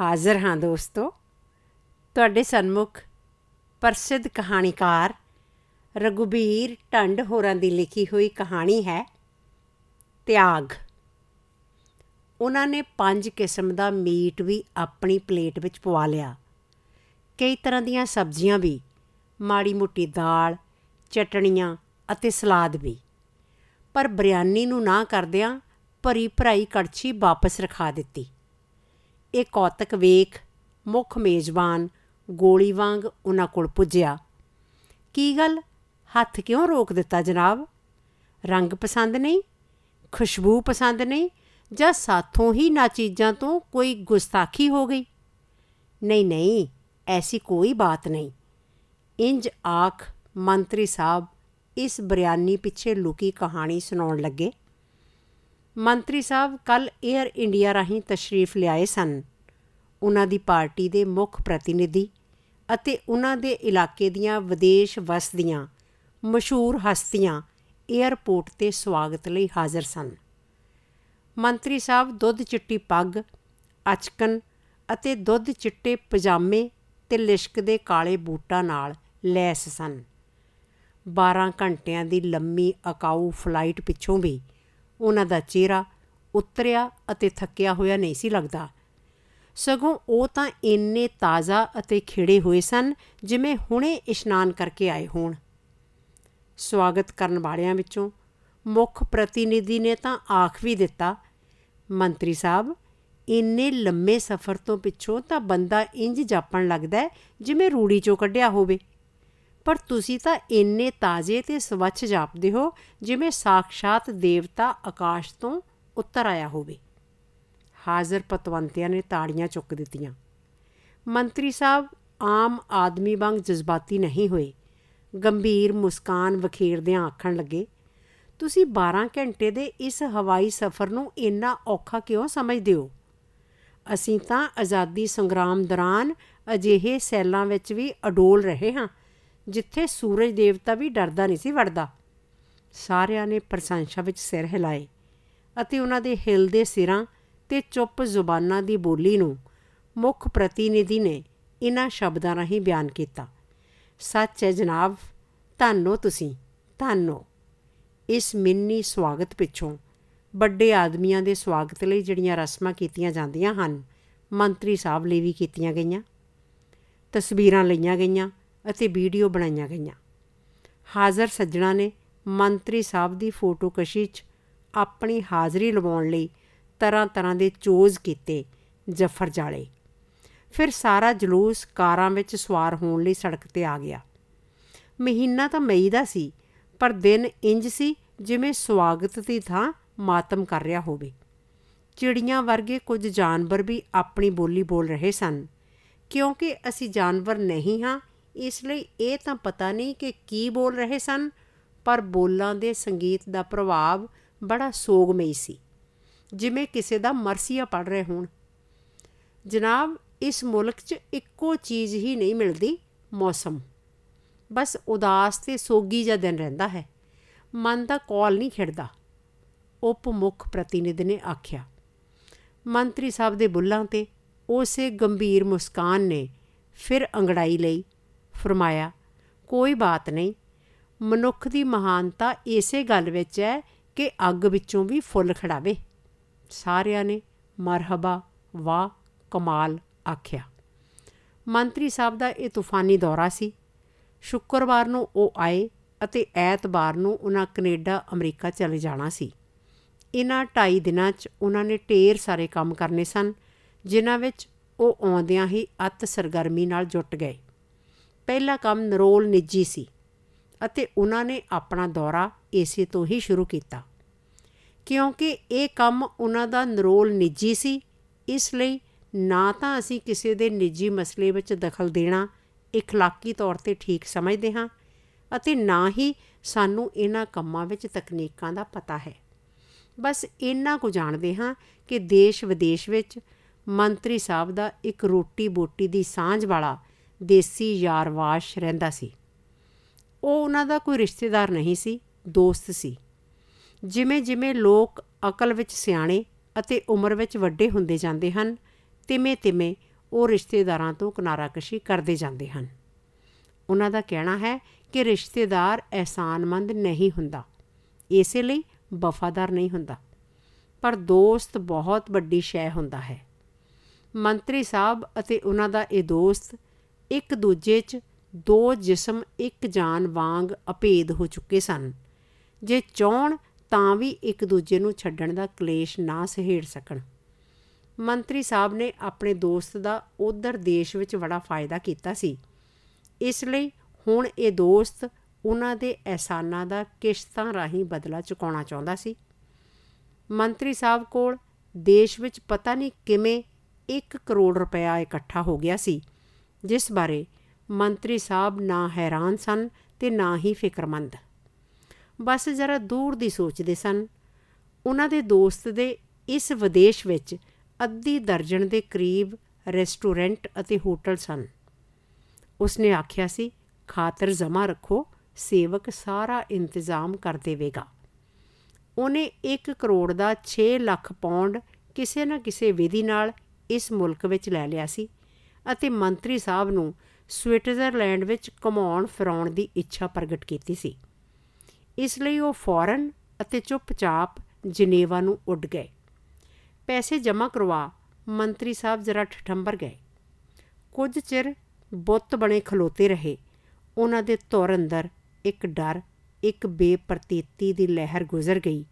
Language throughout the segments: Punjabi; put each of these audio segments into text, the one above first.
ਹਾਜ਼ਰ ਹਾਂ ਦੋਸਤੋ। ਤੁਹਾਡੇ ਸਨਮੁਖ ਪ੍ਰਸਿੱਧ ਕਹਾਣੀਕਾਰ ਰਗੂਬੀਰ ਢੰਡ ਹੋਰਾਂ ਦੀ ਲਿਖੀ ਹੋਈ ਕਹਾਣੀ ਹੈ, ਤਿਆਗ। ਉਹਨਾਂ ਨੇ ਪੰਜ ਕਿਸਮ ਦਾ ਮੀਟ ਵੀ ਆਪਣੀ ਪਲੇਟ ਵਿੱਚ ਪਵਾ ਲਿਆ। ਕਈ ਤਰ੍ਹਾਂ ਦੀਆਂ ਸਬਜ਼ੀਆਂ ਵੀ, ਮਾੜੀ ਮੋਟੀ ਦਾਲ, ਚਟਣੀਆਂ ਅਤੇ ਸਲਾਦ ਵੀ। ਪਰ ਬਿਰਿਆਨੀ ਨੂੰ ਨਾ ਕਰਦਿਆਂ ਭਰੀ ਭਰਾਈ ਕੜਛੀ ਵਾਪਸ ਰਖਾ ਦਿੱਤੀ। ਇਹ ਕੌਤਕ ਵੇਖ ਮੁੱਖ ਮੇਜ਼ਬਾਨ ਗੋਲੀ ਵਾਂਗ ਉਹਨਾਂ ਕੋਲ ਪੁੱਜਿਆ। ਕੀ ਗੱਲ? ਹੱਥ ਕਿਉਂ ਰੋਕ ਦਿੱਤਾ ਜਨਾਬ? ਰੰਗ ਪਸੰਦ ਨਹੀਂ? ਖੁਸ਼ਬੂ ਪਸੰਦ ਨਹੀਂ? ਜਾਂ ਸਾਥੋਂ ਹੀ ਨਾ ਚੀਜ਼ਾਂ ਤੋਂ ਕੋਈ ਗੁਸਤਾਖੀ ਹੋ ਗਈ? ਨਹੀਂ ਨਹੀਂ, ਐਸੀ ਕੋਈ ਬਾਤ ਨਹੀਂ। ਇੰਜ ਆਖ ਮੰਤਰੀ ਸਾਹਿਬ ਇਸ ਬਿਰਿਆਨੀ ਪਿੱਛੇ ਲੁਕੀ ਕਹਾਣੀ ਸੁਣਾਉਣ ਲੱਗੇ। ਮੰਤਰੀ ਸਾਹਿਬ ਕੱਲ 에ਅਰ ਇੰਡੀਆ ਰਾਹੀਂ ਤਸ਼ਰੀਫ ਲਿਆਏ ਸਨ। ਉਹਨਾਂ ਦੀ ਪਾਰਟੀ ਦੇ ਮੁੱਖ ਪ੍ਰਤੀਨਿਧੀ ਅਤੇ ਉਹਨਾਂ ਦੇ ਇਲਾਕੇ ਦੀਆਂ ਵਿਦੇਸ਼ ਵਸਦੀਆਂ ਮਸ਼ਹੂਰ ਹਸਤੀਆਂ 에ਅਰਪੋਰਟ ਤੇ ਸਵਾਗਤ ਲਈ ਹਾਜ਼ਰ ਸਨ। ਮੰਤਰੀ ਸਾਹਿਬ ਦੁੱਧ ਚਿੱਟੀ ਪੱਗ, ਅਚਕਨ ਅਤੇ ਦੁੱਧ ਚਿੱਟੇ ਪਜਾਮੇ ਤੇ ਲਿਸ਼ਕਦੇ ਕਾਲੇ ਬੂਟਾਂ ਨਾਲ ਲੈਸ ਸਨ। 12 ਘੰਟਿਆਂ ਦੀ ਲੰਮੀ ਅਕਾਊ ਫਲਾਈਟ ਪਿੱਛੋਂ ਵੀ ਉਹਨਾਂ ਦਾ ਚਿਹਰਾ ਉਤਰਿਆ ਅਤੇ ਥੱਕਿਆ ਹੋਇਆ ਨਹੀਂ ਸੀ ਲੱਗਦਾ। ਸਗੋਂ ਉਹ ਤਾਂ ਇੰਨੇ ਤਾਜ਼ਾ ਅਤੇ ਖਿੜੇ ਹੋਏ ਸਨ ਜਿਵੇਂ ਹੁਣੇ ਇਸ਼ਨਾਨ ਕਰਕੇ ਆਏ ਹੋਣ। ਸਵਾਗਤ ਕਰਨ ਵਾਲਿਆਂ ਵਿੱਚੋਂ ਮੁੱਖ ਪ੍ਰਤੀਨਿਧੀ ਨੇ ਤਾਂ ਆਖ ਵੀ ਦਿੱਤਾ, ਮੰਤਰੀ ਸਾਹਿਬ, ਇੰਨੇ ਲੰਮੇ ਸਫ਼ਰ ਤੋਂ ਪਿੱਛੋਂ ਤਾਂ ਬੰਦਾ ਇੰਜ ਜਾਪਣ ਲੱਗਦਾ ਜਿਵੇਂ ਰੂੜੀ ਚੋਂ ਕੱਢਿਆ ਹੋਵੇ। ਪਰ ਤੁਸੀਂ ਤਾਂ ਇੰਨੇ ਤਾਜ਼ੇ ਤੇ ਸਵੱਛ ਜਾਪਦੇ ਹੋ ਜਿਵੇਂ ਸਾਖਸ਼ਾਤ ਦੇਵਤਾ ਆਕਾਸ਼ ਤੋਂ ਉੱਤਰ ਆਇਆ ਹੋਵੇ। ਹਾਜ਼ਰ ਪਤਵੰਤਿਆਂ ਨੇ ਤਾੜੀਆਂ ਚੁੱਕ ਦਿੱਤੀਆਂ। ਮੰਤਰੀ ਸਾਹਿਬ, ਆਮ ਆਦਮੀ ਵਾਂਗ ਜਜ਼ਬਾਤੀ ਨਹੀਂ ਹੋਏ। ਗੰਭੀਰ ਮੁਸਕਾਨ ਵਖੇਰਦਿਆਂ ਆਖਣ ਲੱਗੇ, ਤੁਸੀਂ 12 ਘੰਟੇ ਦੇ ਇਸ ਹਵਾਈ ਸਫ਼ਰ ਨੂੰ ਇੰਨਾ ਔਖਾ ਕਿਉਂ ਸਮਝਦੇ ਹੋ? ਅਸੀਂ ਤਾਂ ਆਜ਼ਾਦੀ ਸੰਗਰਾਮ ਦੌਰਾਨ ਅਜਿਹੇ ਸੈਲਾਂ ਵਿੱਚ ਵੀ ਅਡੋਲ ਰਹੇ ਹਾਂ। ਜਿੱਥੇ ਸੂਰਜ ਦੇਵਤਾ ਵੀ ਡਰਦਾ ਨਹੀਂ ਸੀ ਵੜਦਾ। ਸਾਰਿਆਂ ਨੇ ਪ੍ਰਸ਼ੰਸਾ ਵਿੱਚ ਸਿਰ ਹਿਲਾਏ ਅਤੇ ਉਹਨਾਂ ਦੇ ਹਿਲਦੇ ਸਿਰਾਂ ਤੇ ਚੁੱਪ ਜ਼ੁਬਾਨਾਂ ਦੀ ਬੋਲੀ ਨੂੰ ਮੁੱਖ ਪ੍ਰਤੀਨਿਧੀ ਨੇ ਇਹਨਾਂ ਸ਼ਬਦਾਂ ਰਾਹੀਂ ਬਿਆਨ ਕੀਤਾ। ਸੱਚ ਹੈ ਜਨਾਬ, ਧੰਨੋ ਤੁਸੀਂ, ਧੰਨੋ। ਇਸ ਮਿੰਨੀ ਸਵਾਗਤ ਪਿੱਛੋਂ ਵੱਡੇ ਆਦਮੀਆਂ ਦੇ ਸਵਾਗਤ ਲਈ ਜਿਹੜੀਆਂ ਰਸਮਾਂ ਕੀਤੀਆਂ ਜਾਂਦੀਆਂ ਹਨ, ਮੰਤਰੀ ਸਾਹਿਬ ਲਈ ਵੀ ਕੀਤੀਆਂ ਗਈਆਂ, ਤਸਵੀਰਾਂ ਲਈਆਂ ਗਈਆਂ ਅਤੇ ਵੀਡੀਓ ਬਣਾਈਆਂ ਗਈਆਂ। ਹਾਜ਼ਰ ਸੱਜਣਾ ਨੇ ਮੰਤਰੀ ਸਾਹਿਬ ਦੀ ਫੋਟੋ ਕਸ਼ੀ 'ਚ ਆਪਣੀ ਹਾਜ਼ਰੀ ਲਵਾਉਣ ਲਈ ਤਰ੍ਹਾਂ ਤਰ੍ਹਾਂ ਦੇ ਚੋਜ਼ ਕੀਤੇ ਜਫਰ ਜਾਲੇ। ਫਿਰ ਸਾਰਾ ਜਲੂਸ ਕਾਰਾਂ ਵਿੱਚ ਸਵਾਰ ਹੋਣ ਲਈ ਸੜਕ ਤੇ ਆ ਗਿਆ। ਮਹੀਨਾ ਤਾਂ ਮਈ ਦਾ ਸੀ, ਪਰ ਦਿਨ ਇੰਜ ਸੀ ਜਿਵੇਂ ਸਵਾਗਤ ਦੀ ਥਾਂ ਮਾਤਮ ਕਰ ਰਿਹਾ ਹੋਵੇ। ਚਿੜੀਆਂ ਵਰਗੇ ਕੁਝ ਜਾਨਵਰ ਵੀ ਆਪਣੀ ਬੋਲੀ ਬੋਲ ਰਹੇ ਸਨ, ਕਿਉਂਕਿ ਅਸੀਂ ਜਾਨਵਰ ਨਹੀਂ ਹਾਂ ਇਸ ਲਈ ਇਹ ਤਾਂ ਪਤਾ ਨਹੀਂ ਕਿ ਕੀ ਬੋਲ ਰਹੇ ਸਨ, ਪਰ ਬੋਲਾਂ ਦੇ ਸੰਗੀਤ ਦਾ ਪ੍ਰਭਾਵ ਬੜਾ ਸੋਗਮਈ ਸੀ, ਜਿਵੇਂ ਕਿਸੇ ਦਾ ਮਰਸੀਆ ਪੜ ਰਹੇ ਹੋਣ। ਜਨਾਬ, ਇਸ ਮੁਲਕ 'ਚ ਇੱਕੋ ਚੀਜ਼ ਹੀ ਨਹੀਂ ਮਿਲਦੀ, ਮੌਸਮ। ਬਸ ਉਦਾਸ ਤੇ ਸੋਗੀ ਜਿਹਾ ਦਿਨ ਰਹਿੰਦਾ ਹੈ। ਮਨ ਦਾ ਕੌਲ ਨਹੀਂ ਖਿੜਦਾ। ਉਪ ਮੁੱਖ ਪ੍ਰਤੀਨਿਧ ਨੇ ਆਖਿਆ, ਮੰਤਰੀ ਸਾਹਿਬ ਦੇ ਬੁੱਲਾਂ ਤੇ ਉਸੇ ਗੰਭੀਰ ਮੁਸਕਾਨ ਨੇ ਫਿਰ ਅੰਗੜਾਈ ਲਈ ਫਰਮਾਇਆ, ਕੋਈ ਬਾਤ ਨਹੀਂ। ਮਨੁੱਖ ਦੀ ਮਹਾਨਤਾ ਇਸੇ ਗੱਲ ਵਿੱਚ ਹੈ ਕਿ ਅੱਗ ਵਿੱਚੋਂ ਵੀ ਫੁੱਲ ਖੜਾਵੇ। ਸਾਰਿਆਂ ਨੇ ਮਰਹਬਾ, ਵਾਹ, ਕਮਾਲ ਆਖਿਆ। ਮੰਤਰੀ ਸਾਹਿਬ ਦਾ ਇਹ ਤੂਫਾਨੀ ਦੌਰਾ ਸੀ। ਸ਼ੁੱਕਰਵਾਰ ਨੂੰ ਉਹ ਆਏ ਅਤੇ ਐਤਵਾਰ ਨੂੰ ਉਹਨਾਂ ਕੈਨੇਡਾ, ਅਮਰੀਕਾ ਚਲੇ ਜਾਣਾ ਸੀ। ਇਨਾਂ 2.5 ਦਿਨਾਂ 'ਚ ਉਹਨਾਂ ਨੇ ਢੇਰ ਸਾਰੇ ਕੰਮ ਕਰਨੇ ਸਨ, ਜਿਨ੍ਹਾਂ ਵਿੱਚ ਉਹ ਆਉਂਦਿਆਂ ਹੀ ਅਤ ਸਰਗਰਮੀ ਨਾਲ ਜੁਟ ਗਏ। ਪਹਿਲਾ ਕੰਮ ਨਰੋਲ ਨਿੱਜੀ ਸੀ ਅਤੇ ਉਹਨਾਂ ਨੇ ਆਪਣਾ ਦੌਰਾ ਏਸੇ ਤੋਂ ਹੀ ਸ਼ੁਰੂ ਕੀਤਾ ਕਿਉਂਕਿ ਇਹ ਕੰਮ ਉਹਨਾਂ ਦਾ ਨਰੋਲ ਨਿੱਜੀ ਸੀ ਇਸ ਲਈ ਨਾ ਤਾਂ ਅਸੀਂ ਕਿਸੇ ਦੇ ਨਿੱਜੀ ਮਸਲੇ ਵਿੱਚ ਦਖਲ ਦੇਣਾ اخلاقی ਤੌਰ ਤੇ ਠੀਕ ਸਮਝਦੇ ਹਾਂ ਅਤੇ ਨਾ ਹੀ ਸਾਨੂੰ ਇਹਨਾਂ ਕੰਮਾਂ ਵਿੱਚ ਤਕਨੀਕਾਂ ਦਾ ਪਤਾ ਹੈ ਬਸ ਇੰਨਾ ਕੁ ਜਾਣਦੇ ਹਾਂ ਕਿ ਦੇਸ਼ ਵਿਦੇਸ਼ ਵਿੱਚ ਮੰਤਰੀ ਸਾਹਿਬ ਦਾ ਇੱਕ ਰੋਟੀ ਬੋਟੀ ਦੀ ਸਾਂਝ ਵਾਲਾ ਦੇਸੀ ਯਾਰਵਾਸ਼ ਰਹਿੰਦਾ ਸੀ। ਉਹ ਉਹਨਾਂ ਦਾ ਕੋਈ ਰਿਸ਼ਤੇਦਾਰ ਨਹੀਂ ਸੀ, ਦੋਸਤ ਸੀ। ਜਿਵੇਂ ਜਿਵੇਂ ਲੋਕ ਅਕਲ ਵਿੱਚ ਸਿਆਣੇ ਅਤੇ ਉਮਰ ਵਿੱਚ ਵੱਡੇ ਹੁੰਦੇ ਜਾਂਦੇ ਹਨ, ਤਿਵੇਂ ਤਿਵੇਂ ਉਹ ਰਿਸ਼ਤੇਦਾਰਾਂ ਤੋਂ ਕਿਨਾਰਾਕਸ਼ੀ ਕਰਦੇ ਜਾਂਦੇ ਹਨ। ਉਹਨਾਂ ਦਾ ਕਹਿਣਾ ਹੈ ਕਿ ਰਿਸ਼ਤੇਦਾਰ ਅਹਿਸਾਨਮੰਦ ਨਹੀਂ ਹੁੰਦਾ। ਇਸੇ ਲਈ ਵਫਾਦਾਰ ਨਹੀਂ ਹੁੰਦਾ। ਪਰ ਦੋਸਤ ਬਹੁਤ ਵੱਡੀ ਸ਼ੈ ਹੁੰਦਾ ਹੈ। ਮੰਤਰੀ ਸਾਹਿਬ ਅਤੇ ਉਹਨਾਂ ਦਾ ਇਹ ਦੋਸਤ ਇੱਕ ਦੂਜੇ 'ਚ ਦੋ ਜਿਸਮ ਇੱਕ ਜਾਨ ਵਾਂਗ ਅਪੇਦ ਹੋ ਚੁੱਕੇ ਸਨ। ਜੇ ਚਾਹਣ ਤਾਂ ਵੀ ਇੱਕ ਦੂਜੇ ਨੂੰ ਛੱਡਣ ਦਾ ਕਲੇਸ਼ ਨਾ ਸਹਿੜ ਸਕਣ। ਮੰਤਰੀ ਸਾਹਿਬ ਨੇ ਆਪਣੇ ਦੋਸਤ ਦਾ ਉਧਰ ਦੇਸ਼ ਵਿੱਚ ਬੜਾ ਫਾਇਦਾ ਕੀਤਾ ਸੀ। ਇਸ ਲਈ ਹੁਣ ਇਹ ਦੋਸਤ ਉਹਨਾਂ ਦੇ ਅਹਿਸਾਨਾਂ ਦਾ ਕਿਸ਼ਤਾਂ ਰਾਹੀਂ ਬਦਲਾ ਚੁਕਾਉਣਾ ਚਾਹੁੰਦਾ ਸੀ। ਮੰਤਰੀ ਸਾਹਿਬ ਕੋਲ ਦੇਸ਼ ਵਿੱਚ ਪਤਾ ਨਹੀਂ ਕਿਵੇਂ 1 ਕਰੋੜ ਰੁਪਇਆ ਇਕੱਠਾ ਹੋ ਗਿਆ ਸੀ। ਜਿਸ ਬਾਰੇ ਮੰਤਰੀ ਸਾਹਿਬ ਨਾ ਹੈਰਾਨ ਸਨ ਤੇ ਨਾ ਹੀ ਫਿਕਰਮੰਦ। ਬਸ ਜਰਾ ਦੂਰ ਦੀ ਸੋਚਦੇ ਸਨ। ਉਹਨਾਂ ਦੇ ਦੋਸਤ ਦੇ ਇਸ ਵਿਦੇਸ਼ ਵਿੱਚ ਅੱਧੀ ਦਰਜਨ ਦੇ ਕਰੀਬ ਰੈਸਟੋਰੈਂਟ ਅਤੇ ਹੋਟਲ ਸਨ। ਉਸਨੇ ਆਖਿਆ ਸੀ, ਖਾਤਰ ਜਮਾ ਰੱਖੋ, ਸੇਵਕ ਸਾਰਾ ਇੰਤਜ਼ਾਮ ਕਰ ਦੇਵੇਗਾ। ਉਹਨੇ 1 ਕਰੋੜ ਦਾ 6 ਲੱਖ ਪੌਂਡ ਕਿਸੇ ਨਾ ਕਿਸੇ ਵਿਧੀ ਨਾਲ ਇਸ ਮੁਲਕ ਵਿੱਚ ਲੈ ਲਿਆ ਸੀ। ਅਤੇ ਮੰਤਰੀ ਸਾਹਿਬ ਨੂੰ ਸਵਿਟਜ਼ਰਲੈਂਡ ਵਿੱਚ ਕਮਾਉਣ ਫਰਾਉਣ ਦੀ ਇੱਛਾ ਪ੍ਰਗਟ ਕੀਤੀ ਸੀ। ਇਸ ਲਈ ਉਹ ਫੌਰਨ ਅਤੇ ਚੁੱਪਚਾਪ ਜਨੇਵਾ ਨੂੰ ਉੱਡ ਗਏ। ਪੈਸੇ ਜਮ੍ਹਾਂ ਕਰਵਾ ਮੰਤਰੀ ਸਾਹਿਬ ਜਰਾ ਠਠੰਬਰ ਗਏ। ਕੁਝ ਚਿਰ ਬੁੱਤ ਬਣੇ ਖਲੋਤੇ ਰਹੇ। ਉਹਨਾਂ ਦੇ ਤੁਰ ਅੰਦਰ ਇੱਕ ਡਰ, ਇੱਕ ਬੇਪਰਤੀਤੀ ਦੀ ਲਹਿਰ ਗੁਜ਼ਰ ਗਈ।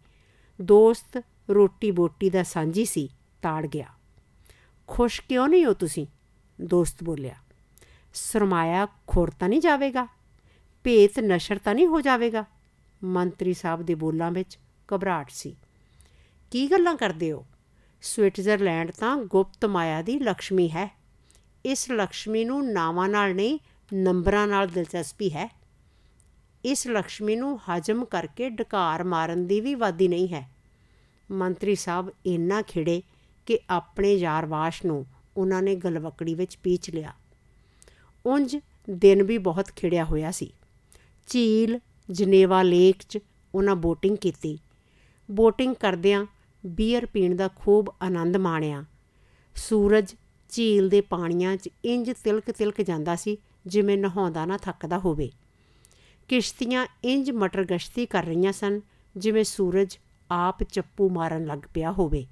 ਦੋਸਤ ਰੋਟੀ ਬੋਟੀ ਦਾ ਸਾਂਝੀ ਸੀ, ਤਾੜ ਗਿਆ। ਖੁਸ਼ ਕਿਉਂ ਨਹੀਂ ਹੋ ਤੁਸੀਂ? ਦੋਸਤ ਬੋਲਿਆ, ਸਰਮਾਇਆ ਖੋਰ ਤਾਂ ਨਹੀਂ ਜਾਵੇਗਾ, ਭੇਤ ਨਸ਼ਰ ਤਾਂ ਨਹੀਂ ਹੋ ਜਾਵੇਗਾ। ਮੰਤਰੀ ਸਾਹਿਬ ਦੇ ਬੋਲਾਂ ਵਿੱਚ ਘਬਰਾਹਟ ਸੀ। ਕੀ ਗੱਲਾਂ ਕਰਦੇ ਹੋ? ਸਵਿਟਜ਼ਰਲੈਂਡ ਤਾਂ ਗੁਪਤ ਮਾਇਆ ਦੀ ਲక్ష్ਮੀ ਹੈ। ਇਸ ਲక్ష్ਮੀ ਨੂੰ ਨਾਵਾਂ ਨਾਲ ਨਹੀਂ, ਨੰਬਰਾਂ ਨਾਲ ਦਿਲਚਸਪੀ ਹੈ। ਇਸ ਲక్ష్ਮੀ ਨੂੰ ਹਜਮ ਕਰਕੇ ਡਕਾਰ ਮਾਰਨ ਦੀ ਵੀ ਵਾਦੀ ਨਹੀਂ ਹੈ। ਮੰਤਰੀ ਸਾਹਿਬ ਇੰਨਾ ਖਿੜੇ ਕਿ ਆਪਣੇ ਯਾਰਵਾਸ਼ ਨੂੰ ਉਹਨਾਂ ਨੇ ਗਲਵਕੜੀ ਵਿੱਚ ਪੀਚ ਲਿਆ। ਉੰਜ ਦਿਨ ਵੀ ਬਹੁਤ ਖਿੜਿਆ ਹੋਇਆ ਸੀ। ਝੀਲ, ਜਨੇਵਾ ਲੇਕ 'ਚ ਉਹਨਾਂ ਬੋਟਿੰਗ ਕੀਤੀ। ਬੋਟਿੰਗ ਕਰਦਿਆਂ ਬੀਅਰ ਪੀਣ ਦਾ ਖੂਬ ਆਨੰਦ ਮਾਣਿਆ। ਸੂਰਜ ਝੀਲ ਦੇ ਪਾਣੀਆਂ 'ਚ ਇੰਜ ਤਿਲਕ ਤਿਲਕ ਜਾਂਦਾ ਸੀ ਜਿਵੇਂ ਨਹਾਉਂਦਾ ਨਾ ਥੱਕਦਾ ਹੋਵੇ। ਕਿਸ਼ਤੀਆਂ ਇੰਜ ਮਟਰ ਗਸ਼ਤੀ ਕਰ ਰਹੀਆਂ ਸਨ ਜਿਵੇਂ ਸੂਰਜ ਆਪ ਚੱਪੂ ਮਾਰਨ ਲੱਗ ਪਿਆ ਹੋਵੇ।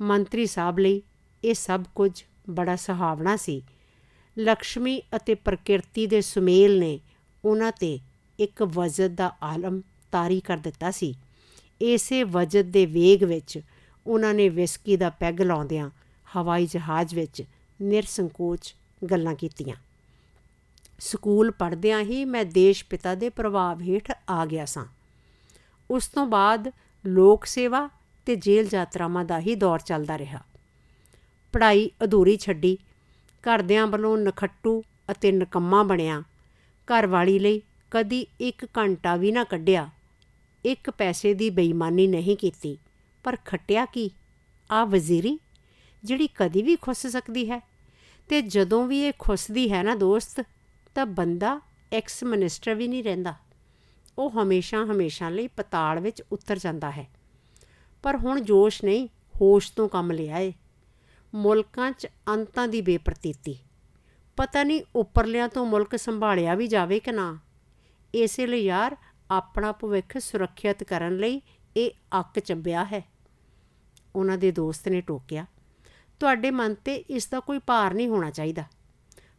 ਮੰਤਰੀ ਸਾਹਿਬ ਲਈ ਇਹ ਸਭ ਕੁਝ ਬੜਾ ਸੁਹਾਵਣਾ ਸੀ। ਲక్ష్ਮੀ ਅਤੇ ਪ੍ਰਕਿਰਤੀ ਦੇ ਸੁਮੇਲ ਨੇ ਉਹਨਾਂ ਤੇ ਇੱਕ ਵਜਦ ਦਾ ਆਲਮ ਤਾਰੀ ਕਰ ਦਿੱਤਾ ਸੀ। ਇਸੇ ਵਜਦ ਦੇ ਵੇਗ ਵਿੱਚ ਉਹਨਾਂ ਨੇ ਵਿਸਕੀ ਦਾ ਪੈਗ ਲਾਉਂਦਿਆਂ ਹਵਾਈ ਜਹਾਜ਼ ਵਿੱਚ ਨਿਰਸੰਕੋਚ ਗੱਲਾਂ ਕੀਤੀਆਂ। ਸਕੂਲ ਪੜ੍ਹਦਿਆਂ ਹੀ ਮੈਂ ਦੇਸ਼ ਪਿਤਾ ਦੇ ਪ੍ਰਭਾਵ ਹੇਠ ਆ ਗਿਆ ਸਾਂ। ਉਸ ਤੋਂ ਬਾਅਦ ਲੋਕ ਸੇਵਾ ਤੇ ਜੇਲ੍ਹ ਯਾਤਰਾਵਾਂ ਦਾ ਹੀ ਦੌਰ ਚੱਲਦਾ ਰਿਹਾ। ਪੜ੍ਹਾਈ ਅਧੂਰੀ ਛੱਡੀ। ਘਰਦਿਆਂ ਵੱਲੋਂ ਨਖੱਟੂ ਅਤੇ ਨਕੰਮਾ ਬਣਿਆ। ਘਰ ਵਾਲੀ ਲਈ ਕਦੀ ਇੱਕ ਘੰਟਾ ਵੀ ਨਾ ਕੱਢਿਆ। ਇੱਕ ਪੈਸੇ ਦੀ ਬੇਈਮਾਨੀ ਨਹੀਂ ਕੀਤੀ। ਪਰ ਖੱਟਿਆ ਕੀ? ਆ ਵਜ਼ੀਰੀ, ਜਿਹੜੀ ਕਦੀ ਵੀ ਖੁੱਸ ਸਕਦੀ ਹੈ। ਤੇ ਜਦੋਂ ਵੀ ਇਹ ਖੁੱਸਦੀ ਹੈ ਨਾ ਦੋਸਤ, ਤਾਂ ਬੰਦਾ ਐਕਸ ਮਿਨਿਸਟਰ ਵੀ ਨਹੀਂ ਰਹਿੰਦਾ। ਉਹ ਹਮੇਸ਼ਾ ਹਮੇਸ਼ਾ ਲਈ ਪਤਾਲ ਵਿੱਚ ਉਤਰ ਜਾਂਦਾ ਹੈ। ਪਰ ਹੁਣ ਜੋਸ਼ ਨਹੀਂ, ਹੋਸ਼ ਤੋਂ ਕੰਮ ਲਿਆ ਏ ਮੁਲਕਾਂ 'ਚ ਅੰਤਾਂ ਦੀ ਬੇਪ੍ਰਤੀਤੀ। ਪਤਾ ਨਹੀਂ ਉੱਪਰਲਿਆਂ ਤੋਂ ਮੁਲਕ ਸੰਭਾਲਿਆ ਵੀ ਜਾਵੇ ਕਿ ਨਾ। ਇਸੇ ਲਈ ਯਾਰ, ਆਪਣਾ ਭਵਿੱਖ ਸੁਰੱਖਿਅਤ ਕਰਨ ਲਈ ਇਹ ਅੱਕ ਚੱਬਿਆ ਹੈ। ਉਹਨਾਂ ਦੇ ਦੋਸਤ ਨੇ ਟੋਕਿਆ, ਤੁਹਾਡੇ ਮਨ ਤੇ ਇਸ ਦਾ ਕੋਈ ਭਾਰ ਨਹੀਂ ਹੋਣਾ ਚਾਹੀਦਾ।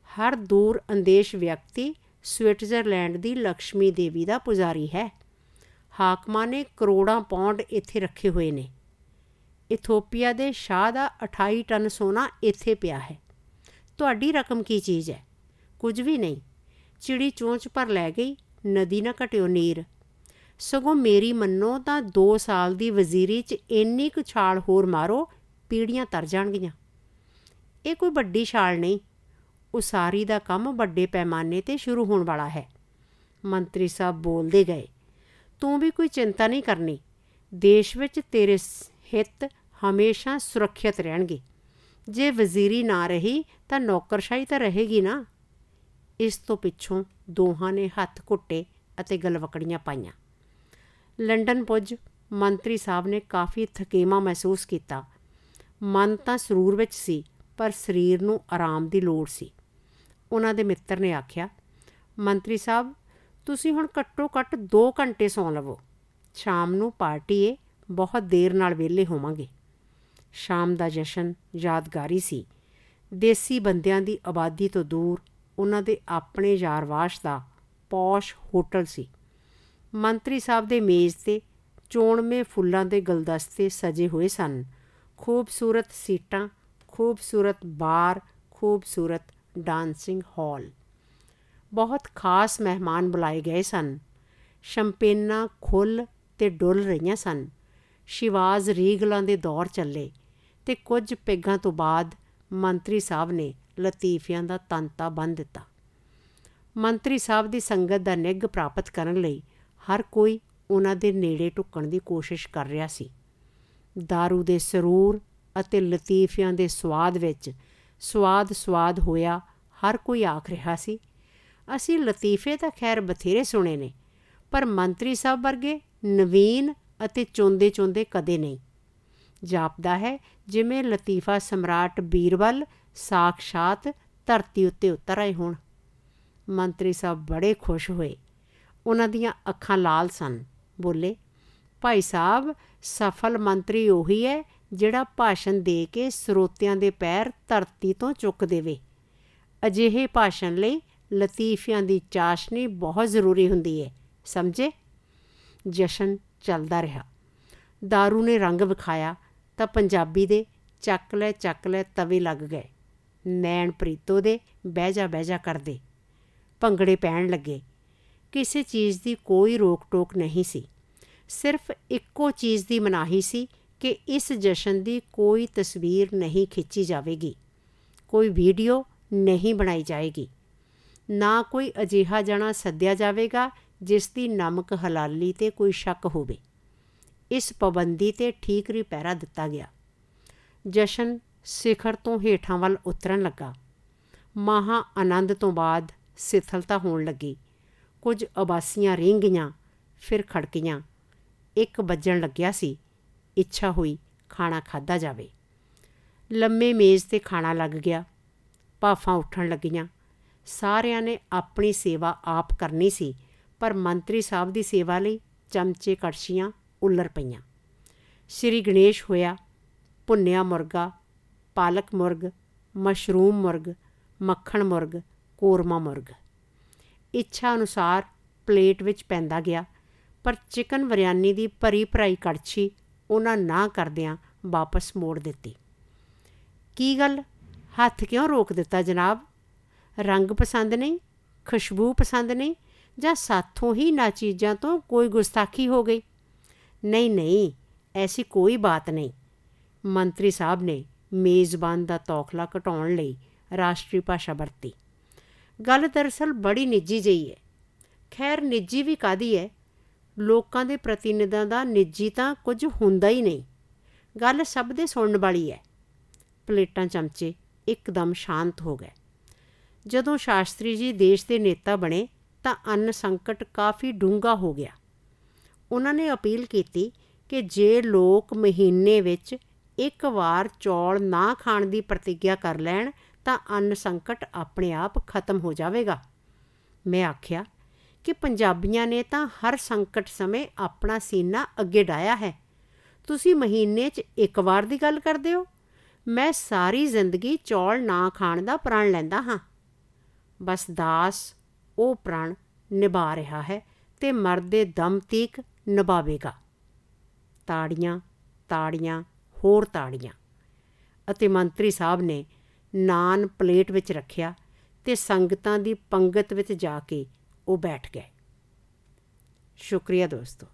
ਹਰ ਦੂਰ ਅੰਦੇਸ਼ ਵਿਅਕਤੀ ਸਵਿਟਜ਼ਰਲੈਂਡ ਦੀ ਲక్ష్ਮੀ ਦੇਵੀ ਦਾ ਪੁਜਾਰੀ ਹੈ। ਹਾਕਮਾਂ ਨੇ ਕਰੋੜਾਂ ਪੌਂਡ ਇੱਥੇ ਰੱਖੇ ਹੋਏ ਨੇ। ਇਥੋਪੀਆ ਦੇ ਸ਼ਾਹ ਦਾ 28 ਟਨ ਸੋਨਾ ਇੱਥੇ ਪਿਆ ਹੈ। ਤੁਹਾਡੀ ਰਕਮ ਕੀ ਚੀਜ਼ ਹੈ? ਕੁਝ ਵੀ ਨਹੀਂ। ਚਿੜੀ ਚੋਂਚ ਪਰ ਲੈ ਗਈ, ਨਦੀ ਨਾ ਘਟਿਓ ਨੀਰ। ਸਗੋਂ ਮੇਰੀ ਮੰਨੋ ਤਾਂ 2 ਸਾਲ ਦੀ ਵਜ਼ੀਰੀ 'ਚ ਇੰਨੀ ਕੁ ਛਾਲ ਹੋਰ ਮਾਰੋ, ਪੀੜੀਆਂ ਤਰ ਜਾਣਗੀਆਂ। ਇਹ ਕੋਈ ਵੱਡੀ ਛਾਲ ਨਹੀਂ। ਉਸਾਰੀ ਦਾ ਕੰਮ ਵੱਡੇ ਪੈਮਾਨੇ ਤੇ ਸ਼ੁਰੂ ਹੋਣ ਵਾਲਾ ਹੈ। ਮੰਤਰੀ ਸਾਹਿਬ ਬੋਲਦੇ ਗਏ, ਤੂੰ ਵੀ ਕੋਈ ਚਿੰਤਾ ਨਹੀਂ ਕਰਨੀ। ਦੇਸ਼ ਵਿੱਚ ਤੇਰੇ ਹਿੱਤ ਹਮੇਸ਼ਾ ਸੁਰੱਖਿਅਤ ਰਹਿਣਗੇ। ਜੇ ਵਜ਼ੀਰੀ ਨਾ ਰਹੀ, ਤਾਂ ਨੌਕਰਸ਼ਾਹੀ ਤਾਂ ਰਹੇਗੀ ਨਾ। ਇਸ ਤੋਂ ਪਿੱਛੋਂ ਦੋਹਾਂ ਨੇ ਹੱਥ ਘੁੱਟੇ ਅਤੇ ਗਲਵਕੜੀਆਂ ਪਾਈਆਂ। ਲੰਡਨ ਪੁੱਜ ਮੰਤਰੀ ਸਾਹਿਬ ਨੇ ਕਾਫੀ ਥਕੇਮਾ ਮਹਿਸੂਸ ਕੀਤਾ। ਮਨ ਤਾਂ ਸਰੂਰ ਵਿੱਚ ਸੀ, ਪਰ ਸਰੀਰ ਨੂੰ ਆਰਾਮ ਦੀ ਲੋੜ ਸੀ। ਉਹਨਾਂ ਦੇ ਮਿੱਤਰ ਨੇ ਆਖਿਆ, ਮੰਤਰੀ ਸਾਹਿਬ, ਤੁਸੀਂ ਹੁਣ ਘੱਟੋ ਘੱਟ 2 ਘੰਟੇ ਸੌਂ ਲਵੋ। ਸ਼ਾਮ ਨੂੰ ਪਾਰਟੀ ਏ ਬਹੁਤ ਦੇਰ ਨਾਲ ਵਿਹਲੇ ਹੋਵਾਂਗੇ। ਸ਼ਾਮ ਦਾ ਜਸ਼ਨ ਯਾਦਗਾਰੀ ਸੀ। ਦੇਸੀ ਬੰਦਿਆਂ ਦੀ ਆਬਾਦੀ ਤੋਂ ਦੂਰ ਉਹਨਾਂ ਦੇ ਆਪਣੇ ਯਾਰਵਾਸ਼ ਦਾ ਪੌਸ਼ ਹੋਟਲ ਸੀ। ਮੰਤਰੀ ਸਾਹਿਬ ਦੇ ਮੇਜ਼ ਤੇ ਚੋਣਵੇਂ ਫੁੱਲਾਂ ਦੇ ਗਲਦਸਤੇ ਸਜੇ ਹੋਏ ਸਨ। ਖੂਬਸੂਰਤ ਸੀਟਾਂ, ਖੂਬਸੂਰਤ ਬਾਰ, ਖੂਬਸੂਰਤ ਡਾਂਸਿੰਗ ਹਾਲ। ਬਹੁਤ ਖਾਸ ਮਹਿਮਾਨ ਬੁਲਾਏ ਗਏ ਸਨ। ਸ਼ੰਪੇਨਾ ਖੁੱਲ ਤੇ ਡੁੱਲ ਰਹੀਆਂ ਸਨ। ਸ਼ਿਵਾਜ਼ ਰੀਗਲਾਂ ਦੇ ਦੌਰ ਚੱਲੇ ਤੇ ਕੁਝ ਪੈਗਾਂ ਤੋਂ ਬਾਅਦ ਮੰਤਰੀ ਸਾਹਿਬ ਨੇ ਲਤੀਫਿਆਂ ਦਾ ਤੰਤਾ ਬੰਨ ਦਿੱਤਾ। ਮੰਤਰੀ ਸਾਹਿਬ ਦੀ ਸੰਗਤ ਦਾ ਨਿੱਘ ਪ੍ਰਾਪਤ ਕਰਨ ਲਈ ਹਰ ਕੋਈ ਉਹਨਾਂ ਦੇ ਨੇੜੇ ਟੁੱਕਣ ਦੀ ਕੋਸ਼ਿਸ਼ ਕਰ ਰਿਹਾ ਸੀ। दारू ਦੇ ਸਰੂਰ ਅਤੇ ਲਤੀਫਿਆਂ ਦੇ ਸਵਾਦ ਵਿੱਚ ਸਵਾਦ ਸਵਾਦ ਹੋਇਆ ਹਰ ਕੋਈ ਆਖ ਰਿਹਾ ਸੀ। ਅਸੀਂ ਲਤੀਫੇ ਤਾਂ ਖੈਰ ਬਥੇਰੇ ਸੁਣੇ ਨੇ, ਪਰ ਮੰਤਰੀ ਸਾਹਿਬ ਵਰਗੇ ਨਵੀਨ ਅਤੇ ਚੋਂਦੇ ਚੋਂਦੇ ਕਦੇ ਨਹੀਂ। ਜਾਪਦਾ ਹੈ, ਜਿਵੇਂ ਲਤੀਫਾ ਸਮਰਾਟ ਬੀਰਬਲ ਸਾਖਸ਼ਾਤ ਧਰਤੀ ਉੱਤੇ ਉਤਰ ਆਏ ਹੋਣ। ਮੰਤਰੀ ਸਾਹਿਬ ਬੜੇ ਖੁਸ਼ ਹੋਏ। ਉਹਨਾਂ ਦੀਆਂ ਅੱਖਾਂ ਲਾਲ ਸਨ। ਬੋਲੇ, ਭਾਈ ਸਾਹਿਬ, ਸਫਲ ਮੰਤਰੀ ਉਹੀ ਹੈ ਜਿਹੜਾ ਭਾਸ਼ਣ ਦੇ ਕੇ ਸਰੋਤਿਆਂ ਦੇ ਪੈਰ ਧਰਤੀ ਤੋਂ ਚੁੱਕ ਦੇਵੇ। ਅਜਿਹੇ ਭਾਸ਼ਣ ਲਈ ਲਤੀਫਿਆਂ ਦੀ ਚਾਸ਼ਨੀ ਬਹੁਤ ਜ਼ਰੂਰੀ ਹੁੰਦੀ ਹੈ, ਸਮਝੇ? ਜਸ਼ਨ ਚੱਲਦਾ ਰਿਹਾ। दारू ਨੇ ਰੰਗ ਵਿਖਾਇਆ ਤਾਂ ਪੰਜਾਬੀ ਦੇ ਚੱਕ ਲੈ ਚੱਕ ਲੈ ਤਵੇ ਲੱਗ ਗਏ। ਨੈਣ ਪ੍ਰੀਤੋ ਦੇ ਬਹਿ ਜਾ ਬਹਿ ਜਾ ਕਰਦੇ। ਭੰਗੜੇ ਪੈਣ ਲੱਗੇ। ਕਿਸੇ ਚੀਜ਼ ਦੀ ਕੋਈ ਰੋਕ ਟੋਕ ਨਹੀਂ ਸੀ। ਸਿਰਫ ਇੱਕੋ ਚੀਜ਼ ਦੀ ਮਨਾਹੀ ਸੀ ਕਿ ਇਸ ਜਸ਼ਨ ਦੀ ਕੋਈ ਤਸਵੀਰ ਨਹੀਂ ਖਿੱਚੀ ਜਾਵੇਗੀ। ਕੋਈ ਵੀਡੀਓ ਨਹੀਂ ਬਣਾਈ ਜਾਏਗੀ। ਨਾ ਕੋਈ ਅਜੀਹਾ ਜਣਾ ਸੱਦਿਆ ਜਾਵੇਗਾ ਜਿਸ ਦੀ ਨਮਕ ਹਲਾਲੀ ਤੇ ਕੋਈ ਸ਼ੱਕ ਹੋਵੇ। ਇਸ ਪਾਬੰਦੀ ਤੇ ਠੀਕ ਰੀ ਪਹਿਰਾ ਦਿੱਤਾ ਗਿਆ। ਜਸ਼ਨ ਸਿਖਰ ਤੋਂ ਹੇਠਾਂ ਵੱਲ ਉਤਰਨ ਲੱਗਾ। ਮਹਾ ਆਨੰਦ ਤੋਂ ਬਾਅਦ ਸਿਥਲਤਾ ਹੋਣ ਲੱਗੀ। ਕੁਝ ਆਬਾਸੀਆਂ ਰਿੰਗ ਗਈਆਂ, ਫਿਰ ਖੜਕੀਆਂ। ਇੱਕ ਵੱਜਣ ਲੱਗਿਆ ਸੀ, ਇੱਛਾ ਹੋਈ ਖਾਣਾ ਖਾਦਾ ਜਾਵੇ। ਲੰਮੇ ਮੇਜ਼ ਤੇ ਖਾਣਾ ਲੱਗ ਗਿਆ। ਭਾਫਾਂ ਉੱਠਣ ਲੱਗੀਆਂ। ਸਾਰਿਆਂ ਨੇ ਆਪਣੀ ਸੇਵਾ ਆਪ ਕਰਨੀ ਸੀ। ਪਰ ਮੰਤਰੀ ਸਾਹਿਬ ਦੀ ਸੇਵਾ ਲਈ ਚਮਚੇ ਕੜਛੀਆਂ ਉੱਲਰ ਪਈਆਂ। ਸ੍ਰੀ ਗਣੇਸ਼ ਹੋਇਆ, ਭੁੰਨਿਆ ਮੁਰਗਾ, ਪਾਲਕ ਮੁਰਗ, ਮਸ਼ਰੂਮ ਮੁਰਗ, ਮੱਖਣ ਮੁਰਗ, ਕੋਰਮਾ ਮੁਰਗ। ਇੱਛਾ ਅਨੁਸਾਰ ਪਲੇਟ ਵਿੱਚ ਪੈਂਦਾ ਗਿਆ, ਪਰ ਚਿਕਨ ਵਰਿਆਨੀ ਦੀ ਭਰੀ ਭਰਾਈ ਕੜਛੀ ਉਹਨਾਂ ਨਾ ਕਰਦਿਆਂ ਵਾਪਸ ਮੋੜ ਦਿੱਤੀ। ਕੀ ਗੱਲ? ਹੱਥ ਕਿਉਂ ਰੋਕ ਦਿੱਤਾ ਜਨਾਬ? ਰੰਗ ਪਸੰਦ ਨਹੀਂ? ਖੁਸ਼ਬੂ ਪਸੰਦ ਨਹੀਂ? ਜਾਂ ਸਾਥੋਂ ਹੀ ਨਾ ਚੀਜ਼ਾਂ ਤੋਂ ਕੋਈ ਗੁਸਤਾਖੀ ਹੋ ਗਈ। ਨਹੀਂ ਨਹੀਂ, ਐਸੀ ਕੋਈ ਬਾਤ ਨਹੀਂ। ਮੰਤਰੀ ਸਾਹਿਬ ਨੇ ਮੇਜ਼ਬਾਨ ਦਾ ਤੌਖਲਾ ਘਟਾਉਣ ਲਈ ਰਾਸ਼ਟਰੀ ਭਾਸ਼ਾ ਵਰਤੀ। ਗੱਲ ਦਰਸਲ ਬੜੀ ਨਿੱਜੀ ਜਈ ਹੈ। ਖੈਰ, ਨਿੱਜੀ ਵੀ ਕਾਦੀ ਹੈ? ਲੋਕਾਂ ਦੇ ਪ੍ਰਤੀਨਿਧਾਂ ਦਾ ਨਿੱਜੀ ਤਾਂ ਕੁਝ ਹੁੰਦਾ ਹੀ ਨਹੀਂ। ਗੱਲ ਸਭ ਦੇ ਸੁਣਨ ਵਾਲੀ ਹੈ। ਪਲੇਟਾਂ ਚਮਚੇ ਇੱਕਦਮ ਸ਼ਾਂਤ ਹੋ ਗਏ। ਜਦੋਂ ਸ਼ਾਸਤਰੀ ਜੀ ਦੇਸ਼ ਦੇ ਨੇਤਾ ਬਣੇ ਤਾਂ ਅੰਨ ਸੰਕਟ ਕਾਫੀ ਡੂੰਘਾ ਹੋ ਗਿਆ। ਉਹਨਾਂ ਨੇ ਅਪੀਲ ਕੀਤੀ ਕਿ ਜੇ ਲੋਕ ਮਹੀਨੇ ਵਿੱਚ ਇੱਕ ਵਾਰ ਚੌਲ ਨਾ ਖਾਣ ਦੀ ਪ੍ਰਤੀਗਿਆ ਕਰ ਲੈਣ, ਤਾਂ ਅੰਨ ਸੰਕਟ ਆਪਣੇ ਆਪ ਖਤਮ ਹੋ ਜਾਵੇਗਾ। ਮੈਂ ਆਖਿਆ ਕਿ ਪੰਜਾਬੀਆਂ ਨੇ ਤਾਂ ਹਰ ਸੰਕਟ ਸਮੇਂ ਆਪਣਾ ਸੀਨਾ ਅੱਗੇ ਡਾਇਆ ਹੈ। ਤੁਸੀਂ ਮਹੀਨੇ 'ਚ ਇੱਕ ਵਾਰ ਦੀ ਗੱਲ ਕਰਦੇ ਹੋ? ਮੈਂ ਸਾਰੀ ਜ਼ਿੰਦਗੀ ਚੌਲ ਨਾ ਖਾਣ ਦਾ ਪ੍ਰਣ ਲੈਂਦਾ ਹਾਂ। ਬਸ ਦਾਸ ਉਹ ਪ੍ਰਣ ਨਿਭਾ ਰਿਹਾ ਹੈ ਤੇ ਮਰਦੇ ਦਮ ਤੀਕ ਨਿਭਾਵੇਗਾ। ਤਾੜੀਆਂ ਤਾੜੀਆਂ, ਹੋਰ ਤਾੜੀਆਂ। ਅਤੇ ਮੰਤਰੀ ਸਾਹਿਬ ਨੇ ਨਾਨ ਪਲੇਟ ਵਿੱਚ ਰੱਖਿਆ ਤੇ ਸੰਗਤਾਂ ਦੀ ਪੰਗਤ ਵਿੱਚ ਜਾ ਕੇ ਉਹ ਬੈਠ ਗਏ। ਸ਼ੁਕਰੀਆ ਦੋਸਤੋ।